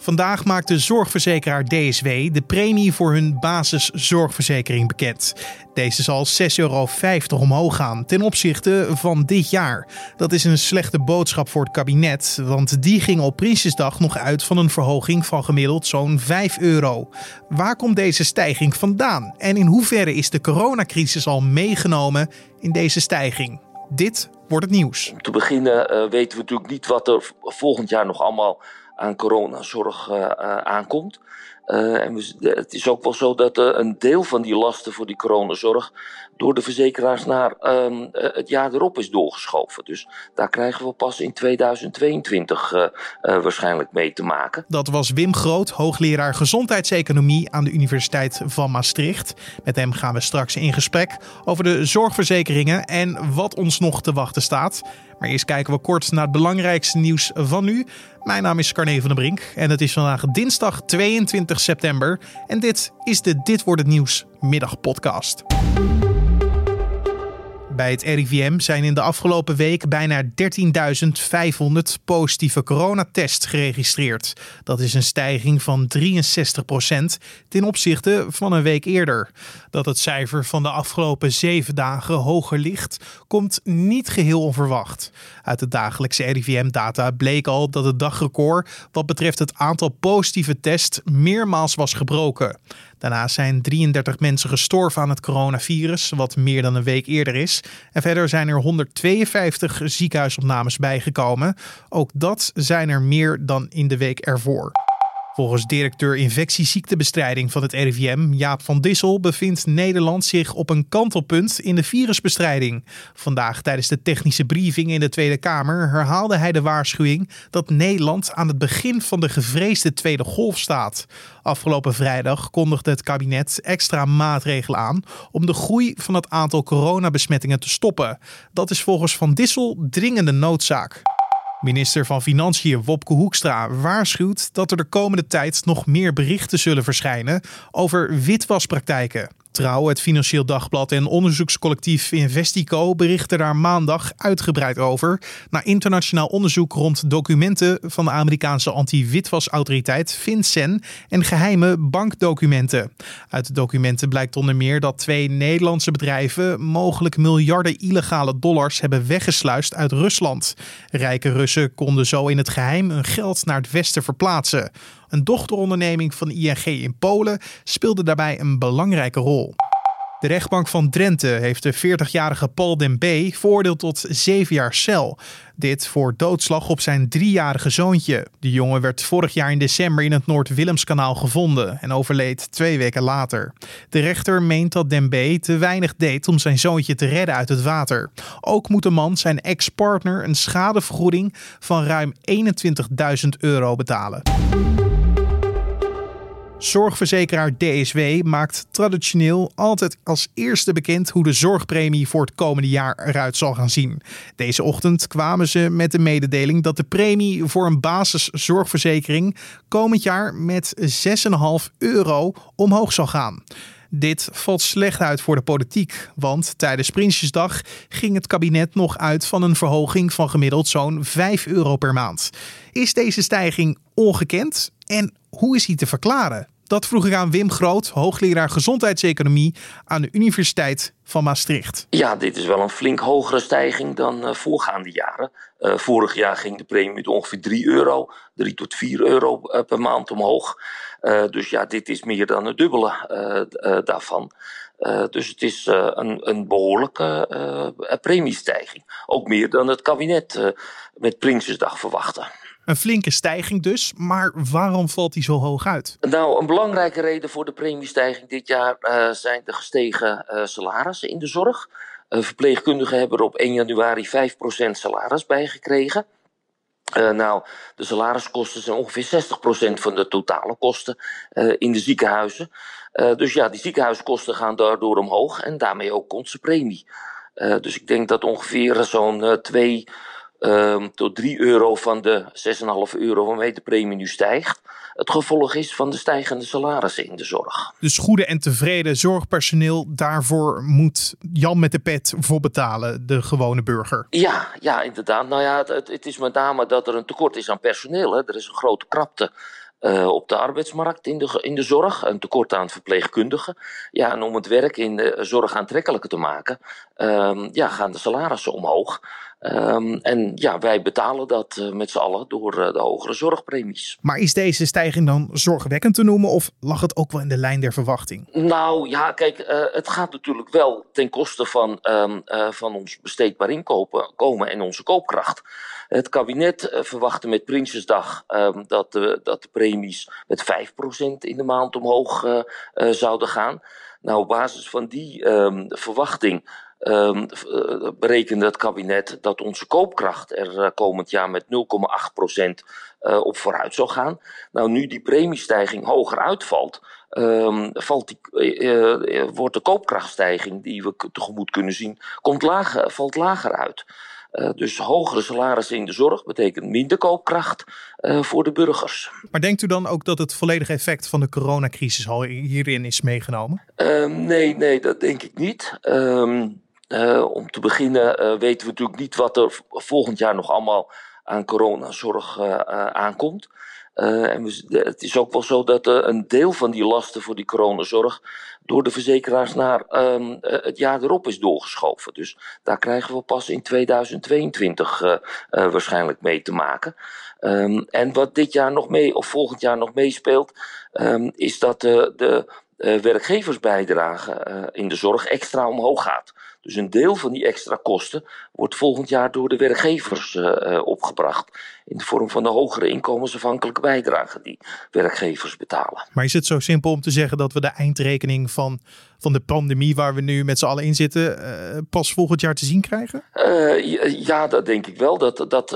Vandaag maakt de zorgverzekeraar DSW de premie voor hun basiszorgverzekering bekend. Deze zal 6,50 euro omhoog gaan ten opzichte van dit jaar. Dat is een slechte boodschap voor het kabinet, want die ging op Prinsjesdag nog uit van een verhoging van gemiddeld zo'n 5 euro. Waar komt deze stijging vandaan en in hoeverre is de coronacrisis al meegenomen in deze stijging? Dit wordt het nieuws. Om te beginnen uh, weten we natuurlijk niet wat er volgend jaar nog allemaal aan coronazorg uh, aankomt. Uh, en we, het is ook wel zo dat een deel van die lasten voor die coronazorg door de verzekeraars naar uh, het jaar erop is doorgeschoven. Dus daar krijgen we pas in 2022 waarschijnlijk mee te maken. Dat was Wim Groot, hoogleraar gezondheidseconomie aan de Universiteit van Maastricht. Met hem gaan we straks in gesprek over de zorgverzekeringen en wat ons nog te wachten staat. Maar eerst kijken we kort naar het belangrijkste nieuws van nu. Mijn naam is Carne van der Brink en het is vandaag dinsdag 22 september. En dit is de Dit wordt het nieuws middagpodcast. Bij het RIVM zijn in de afgelopen week bijna 13.500 positieve coronatests geregistreerd. Dat is een stijging van 63% ten opzichte van een week eerder. Dat het cijfer van de afgelopen zeven dagen hoger ligt, komt niet geheel onverwacht. Uit de dagelijkse RIVM-data bleek al dat het dagrecord wat betreft het aantal positieve tests meermaals was gebroken. Daarna zijn 33 mensen gestorven aan het coronavirus, wat meer dan een week eerder is. En verder zijn er 152 ziekenhuisopnames bijgekomen. Ook dat zijn er meer dan in de week ervoor. Volgens directeur infectieziektebestrijding van het RIVM, Jaap van Dissel, bevindt Nederland zich op een kantelpunt in de virusbestrijding. Vandaag tijdens de technische briefing in de Tweede Kamer herhaalde hij de waarschuwing dat Nederland aan het begin van de gevreesde tweede golf staat. Afgelopen vrijdag kondigde het kabinet extra maatregelen aan om de groei van het aantal coronabesmettingen te stoppen. Dat is volgens Van Dissel dringende noodzaak. Minister van Financiën Wopke Hoekstra waarschuwt dat er de komende tijd nog meer berichten zullen verschijnen over witwaspraktijken. Trouw, het Financieel Dagblad en onderzoekscollectief Investico berichten daar maandag uitgebreid over. Na internationaal onderzoek rond documenten van de Amerikaanse anti-witwasautoriteit FinCEN en geheime bankdocumenten. Uit de documenten blijkt onder meer dat twee Nederlandse bedrijven mogelijk miljarden illegale dollars hebben weggesluist uit Rusland. Rijke Russen konden zo in het geheim hun geld naar het westen verplaatsen. Een dochteronderneming van ING in Polen speelde daarbij een belangrijke rol. De rechtbank van Drenthe heeft de 40-jarige Paul Den B. veroordeeld tot 7 jaar cel. Dit voor doodslag op zijn driejarige zoontje. De jongen werd vorig jaar in december in het Noord-Willemskanaal gevonden en overleed twee weken later. De rechter meent dat Den B. te weinig deed om zijn zoontje te redden uit het water. Ook moet de man zijn ex-partner een schadevergoeding van ruim 21.000 euro betalen. Zorgverzekeraar DSW maakt traditioneel altijd als eerste bekend hoe de zorgpremie voor het komende jaar eruit zal gaan zien. Deze ochtend kwamen ze met de mededeling dat de premie voor een basiszorgverzekering komend jaar met 6,5 euro omhoog zal gaan. Dit valt slecht uit voor de politiek, want tijdens Prinsjesdag ging het kabinet nog uit van een verhoging van gemiddeld zo'n 5 euro per maand. Is deze stijging ongekend en hoe is die te verklaren? Dat vroeg ik aan Wim Groot, hoogleraar gezondheidseconomie aan de Universiteit van Maastricht. Ja, dit is wel een flink hogere stijging dan uh, voorgaande jaren. Uh, vorig jaar ging de premie met ongeveer 3 euro, 3 tot 4 euro uh, per maand omhoog. dus ja, dit is meer dan het dubbele daarvan. dus het is een, een behoorlijke premiestijging. Ook meer dan het kabinet met Prinsjesdag verwachtte. Een flinke stijging dus, maar waarom valt die zo hoog uit? Nou, een belangrijke reden voor de premiestijging dit jaar uh, zijn de gestegen uh, salarissen in de zorg. Uh, verpleegkundigen hebben er op 1 januari 5% salaris bijgekregen. nou, de salariskosten zijn ongeveer 60% van de totale kosten in de ziekenhuizen. dus ja, die ziekenhuiskosten gaan daardoor omhoog en daarmee ook onze premie. dus ik denk dat ongeveer zo'n 2 um, tot 3 euro van de 6,5 euro waarmee de premie nu stijgt. Het gevolg is van de stijgende salarissen in de zorg. Dus goede en tevreden zorgpersoneel, daarvoor moet Jan met de pet voor betalen, de gewone burger. Ja, ja inderdaad. Nou ja, het, het is met name dat er een tekort is aan personeel. Hè. Er is een grote krapte op de arbeidsmarkt in de, in de zorg, een tekort aan verpleegkundigen. Ja, en om het werk in de zorg aantrekkelijker te maken, ehm, ja, gaan de salarissen omhoog. Um, en ja, wij betalen dat uh, met z'n allen door uh, de hogere zorgpremies. Maar is deze stijging dan zorgwekkend te noemen of lag het ook wel in de lijn der verwachting? Nou ja, kijk, uh, het gaat natuurlijk wel ten koste van, um, van ons besteedbaar inkopen komen en onze koopkracht. Het kabinet verwachtte met Prinsjesdag um, dat, de, dat de premies met 5% in de maand omhoog zouden gaan. Nou, op basis van die verwachting um, berekende het kabinet dat onze koopkracht er uh, komend jaar met 0,8% uh, op vooruit zal gaan. Nou, nu die premiestijging hoger uitvalt, um, valt die, wordt de koopkrachtstijging die we tegemoet kunnen zien, komt lager, valt lager uit. Uh, dus hogere salarissen in de zorg betekent minder koopkracht uh, voor de burgers. Maar denkt u dan ook dat het volledige effect van de coronacrisis al hierin is meegenomen? Uh, nee, nee, dat denk ik niet. Um, uh, om te beginnen uh, weten we natuurlijk niet wat er volgend jaar nog allemaal aan coronazorg uh, aankomt. en we, het is ook wel zo dat een deel van die lasten voor die coronazorg door de verzekeraars naar um, het jaar erop is doorgeschoven. Dus daar krijgen we pas in 2022 waarschijnlijk mee te maken. Um, en wat dit jaar nog mee, of volgend jaar nog meespeelt, um, is dat de, de werkgeversbijdrage in de zorg extra omhoog gaat. Dus een deel van die extra kosten wordt volgend jaar door de werkgevers uh, opgebracht. In de vorm van de hogere inkomensafhankelijke bijdrage die werkgevers betalen. Maar is het zo simpel om te zeggen dat we de eindrekening van, van de pandemie waar we nu met z'n allen in zitten, uh, pas volgend jaar te zien krijgen? Uh, ja, dat denk ik wel. Dat, dat,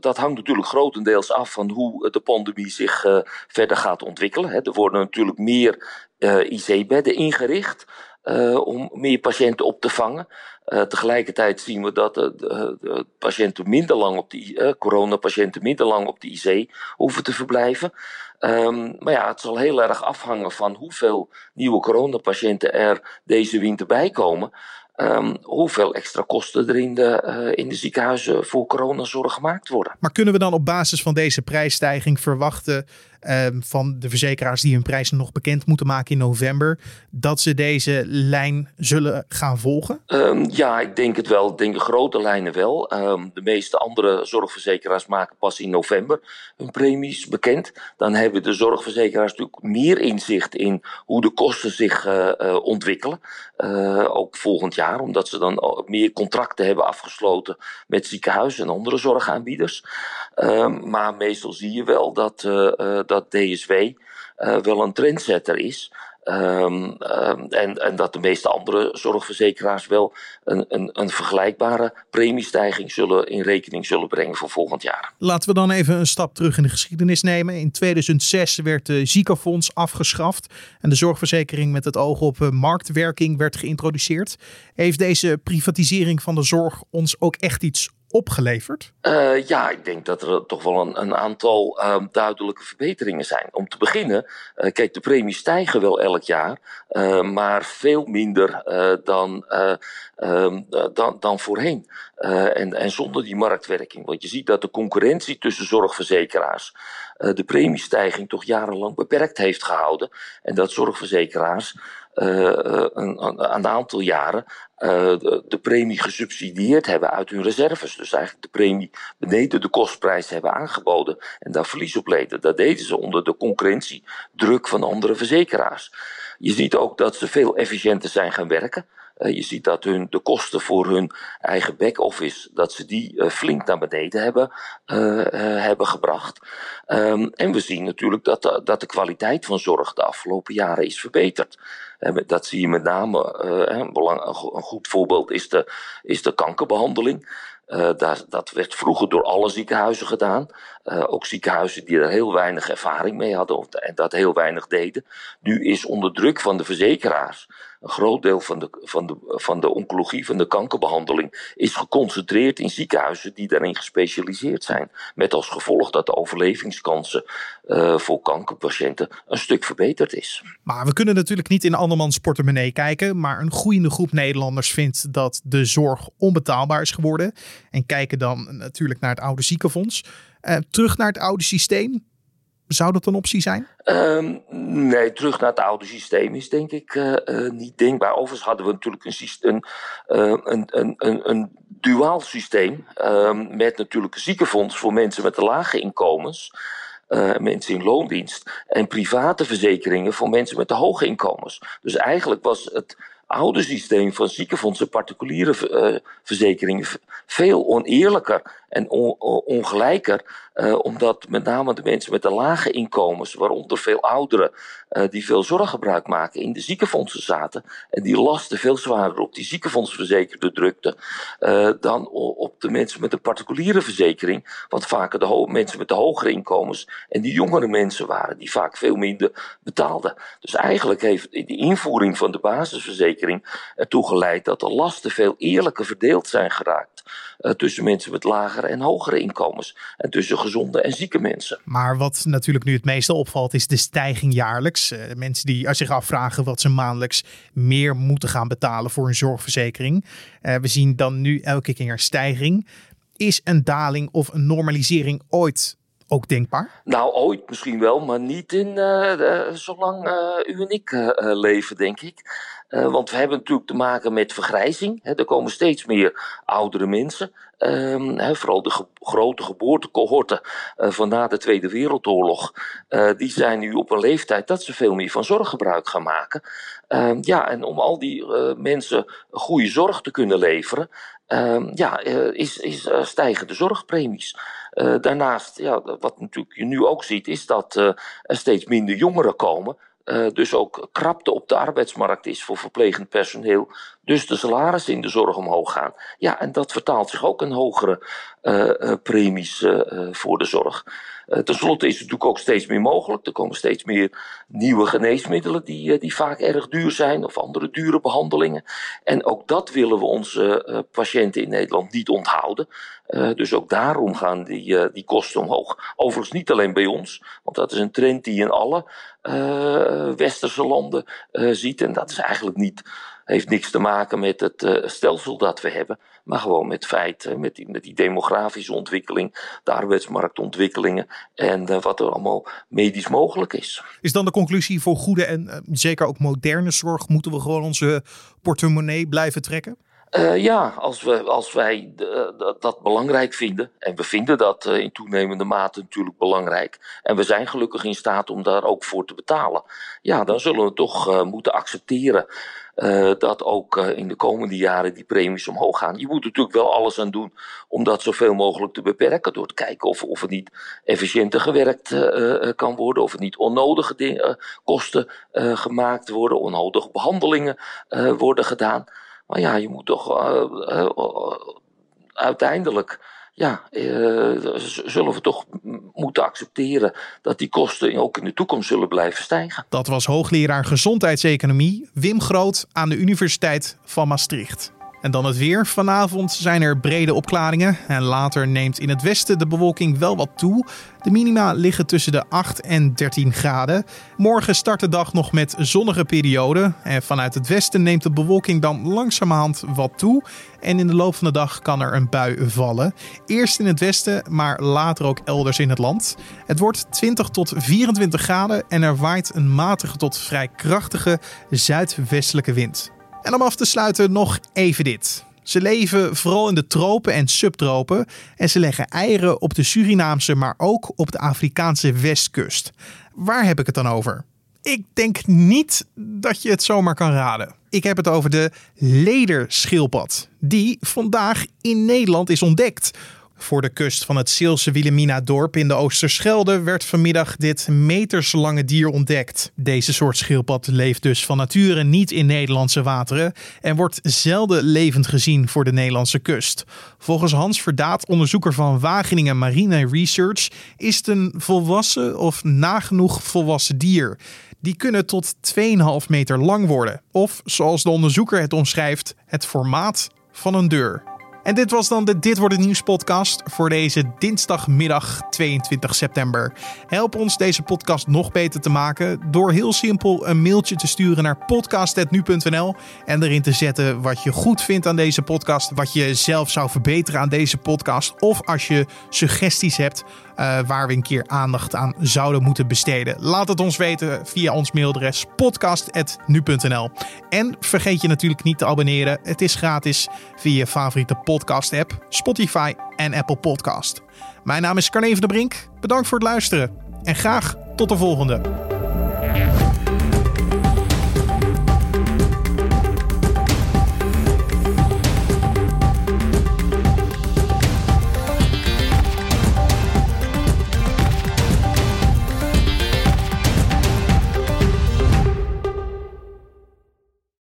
dat hangt natuurlijk grotendeels af van hoe de pandemie zich verder gaat ontwikkelen. Hè. Er worden natuurlijk meer IC-bedden ingericht uh, om meer patiënten op te vangen. Uh, tegelijkertijd zien we dat de, de, de patiënten minder lang op die uh, coronapatiënten minder lang op de IC hoeven te verblijven. Um, maar ja, het zal heel erg afhangen van hoeveel nieuwe coronapatiënten er deze winter bij komen. Um, hoeveel extra kosten er in de, uh, in de ziekenhuizen voor coronazorg gemaakt worden. Maar kunnen we dan op basis van deze prijsstijging verwachten um, van de verzekeraars die hun prijzen nog bekend moeten maken in november, dat ze deze lijn zullen gaan volgen? Um, ja, ik denk het wel. Ik denk de grote lijnen wel. de meeste andere zorgverzekeraars maken pas in november hun premies bekend. Dan hebben de zorgverzekeraars natuurlijk meer inzicht in hoe de kosten zich uh, uh, ontwikkelen. Ook volgend jaar omdat ze dan meer contracten hebben afgesloten met ziekenhuizen en andere zorgaanbieders. Um, maar meestal zie je wel dat, uh, uh, dat DSW wel een trendsetter is. Um, um, en, en, dat de meeste andere zorgverzekeraars wel een, een, een, vergelijkbare premiestijging zullen in rekening zullen brengen voor volgend jaar. Laten we dan even een stap terug in de geschiedenis nemen. In 2006 werd de ziekenfonds afgeschaft en de zorgverzekering met het oog op marktwerking werd geïntroduceerd. Heeft deze privatisering van de zorg ons ook echt iets opgeleverd? Uh, ja, ik denk dat er toch wel een, een aantal uh, duidelijke verbeteringen zijn. Om te beginnen, uh, kijk, de premies stijgen wel elk jaar, maar veel minder dan, um, dan, dan voorheen. en, en zonder die marktwerking. Want je ziet dat de concurrentie tussen zorgverzekeraars de premiestijging toch jarenlang beperkt heeft gehouden. En dat zorgverzekeraars een, een, een aantal jaren uh, de, de, premie gesubsidieerd hebben uit hun reserves. Dus eigenlijk de premie beneden de kostprijs hebben aangeboden en daar verlies op leden. Dat deden ze onder de concurrentiedruk van andere verzekeraars. Je ziet ook dat ze veel efficiënter zijn gaan werken. Je ziet dat hun, de kosten voor hun eigen back-office, dat ze die flink naar beneden hebben, hebben gebracht. Um, en we zien natuurlijk dat dat de kwaliteit van zorg de afgelopen jaren is verbeterd. Dat zie je met name, een, belang, een goed voorbeeld is de, is de kankerbehandeling. Uh, dat, werd vroeger door alle ziekenhuizen gedaan. Uh, ook ziekenhuizen die er heel weinig ervaring mee hadden en dat heel weinig deden. Nu is onder druk van de verzekeraars een groot deel van de, van, de, van de oncologie, van de kankerbehandeling, is geconcentreerd in ziekenhuizen die daarin gespecialiseerd zijn. Met als gevolg dat de overlevingskansen uh, voor kankerpatiënten een stuk verbeterd is. Maar we kunnen natuurlijk niet in andermans portemonnee kijken. Maar een groeiende groep Nederlanders vindt dat de zorg onbetaalbaar is geworden. En kijken dan natuurlijk naar het oude ziekenfonds. Uh, terug naar het oude systeem. Zou dat een optie zijn? Um, nee, terug naar het oude systeem is denk ik uh, uh, niet denkbaar. Overigens hadden we natuurlijk een, systeem, uh, een, een, een, een duaal systeem. Um, met natuurlijk een ziekenfonds voor mensen met de lage inkomens. mensen in loondienst. En private verzekeringen voor mensen met de hoge inkomens. Dus eigenlijk was het oude systeem van ziekenfondsen, particuliere verzekeringen veel oneerlijker en ongelijker. Uh, omdat met name de mensen met de lage inkomens, waaronder veel ouderen, uh, die veel zorggebruik maken, in de ziekenfondsen zaten. En die lasten veel zwaarder op die ziekenfondsverzekerde drukte uh, dan op de mensen met een particuliere verzekering. Wat vaker de mensen met de hogere inkomens en die jongere mensen waren, die vaak veel minder betaalden. Dus eigenlijk heeft de invoering van de basisverzekering ertoe geleid dat de lasten veel eerlijker verdeeld zijn geraakt. Tussen mensen met lagere en hogere inkomens. En tussen gezonde en zieke mensen. Maar wat natuurlijk nu het meeste opvalt, is de stijging jaarlijks. Uh, mensen die zich afvragen wat ze maandelijks meer moeten gaan betalen voor een zorgverzekering. Uh, we zien dan nu elke keer een stijging. Is een daling of een normalisering ooit ook denkbaar? Nou, ooit misschien wel, maar niet in uh, zolang uh, u en ik leven, denk ik. Want we hebben natuurlijk te maken met vergrijzing. Hè. Er komen steeds meer oudere mensen. Um, vooral de grote geboortecohorten uh, van na de Tweede Wereldoorlog, uh, die zijn nu op een leeftijd dat ze veel meer van zorg gebruik gaan maken. Um, ja, en om al die mensen goede zorg te kunnen leveren, um, ja, is, is stijgen de zorgpremies. daarnaast, ja, wat natuurlijk je nu ook ziet, is dat er steeds minder jongeren komen. Uh, dus ook krapte op de arbeidsmarkt is voor verplegend personeel. Dus de salarissen in de zorg omhoog gaan. Ja, en dat vertaalt zich ook in hogere uh, uh, premies voor de zorg. Ten slotte is het natuurlijk ook steeds meer mogelijk. Er komen steeds meer nieuwe geneesmiddelen die, die vaak erg duur zijn. Of andere dure behandelingen. En ook dat willen we onze patiënten in Nederland niet onthouden. dus ook daarom gaan die, die kosten omhoog. Overigens niet alleen bij ons. Want dat is een trend die in alle uh, westerse landen uh, ziet. En dat is eigenlijk niet, heeft niks te maken met het uh, stelsel dat we hebben. Maar gewoon met feit, met die, met die demografische ontwikkeling, de arbeidsmarktontwikkelingen en wat er allemaal medisch mogelijk is. Is dan de conclusie voor goede en zeker ook moderne zorg, moeten we gewoon onze portemonnee blijven trekken? Uh, ja, als, we, als wij dat belangrijk vinden, en we vinden dat uh, in toenemende mate natuurlijk belangrijk, en we zijn gelukkig in staat om daar ook voor te betalen, ja, dan zullen we toch moeten accepteren dat ook in de komende jaren die premies omhoog gaan. Je moet natuurlijk wel alles aan doen om dat zoveel mogelijk te beperken, door te kijken of, of het niet efficiënter gewerkt kan worden, of het niet onnodige kosten gemaakt worden, onnodige behandelingen worden gedaan. Maar ja, je moet toch uiteindelijk, ja, zullen we toch moeten accepteren dat die kosten ook in de toekomst zullen blijven stijgen. Dat was hoogleraar gezondheidseconomie Wim Groot aan de Universiteit van Maastricht. En dan het weer. Vanavond zijn er brede opklaringen. En later neemt in het westen de bewolking wel wat toe. De minima liggen tussen de 8 en 13 graden. Morgen start de dag nog met zonnige perioden. En vanuit het westen neemt de bewolking dan langzamerhand wat toe. En in de loop van de dag kan er een bui vallen. Eerst in het westen, maar later ook elders in het land. Het wordt 20 tot 24 graden en er waait een matige tot vrij krachtige zuidwestelijke wind. En om af te sluiten nog even dit. Ze leven vooral in de tropen en subtropen en ze leggen eieren op de Surinaamse, maar ook op de Afrikaanse westkust. Waar heb ik het dan over? Ik denk niet dat je het zomaar kan raden. Ik heb het over de lederschildpad, die vandaag in Nederland is ontdekt. Voor de kust van het Zeelse Wilhelmina-dorp in de Oosterschelde werd vanmiddag dit meterslange dier ontdekt. Deze soort schildpad leeft dus van nature niet in Nederlandse wateren en wordt zelden levend gezien voor de Nederlandse kust. Volgens Hans Verdaat, onderzoeker van Wageningen Marine Research, is het een volwassen of nagenoeg volwassen dier. Die kunnen tot 2,5 meter lang worden. Of zoals de onderzoeker het omschrijft, het formaat van een deur. En dit was dan de Dit wordt het nieuws podcast voor deze dinsdagmiddag 22 september. Help ons deze podcast nog beter te maken door heel simpel een mailtje te sturen naar podcast.nu.nl en erin te zetten wat je goed vindt aan deze podcast, wat je zelf zou verbeteren aan deze podcast of als je suggesties hebt uh, waar we een keer aandacht aan zouden moeten besteden. Laat het ons weten via ons mailadres podcast.nu.nl. En vergeet je natuurlijk niet te abonneren. Het is gratis via je favoriete podcast app, Spotify en Apple Podcast. Mijn naam is Carne van der Brink. Bedankt voor het luisteren en graag tot de volgende.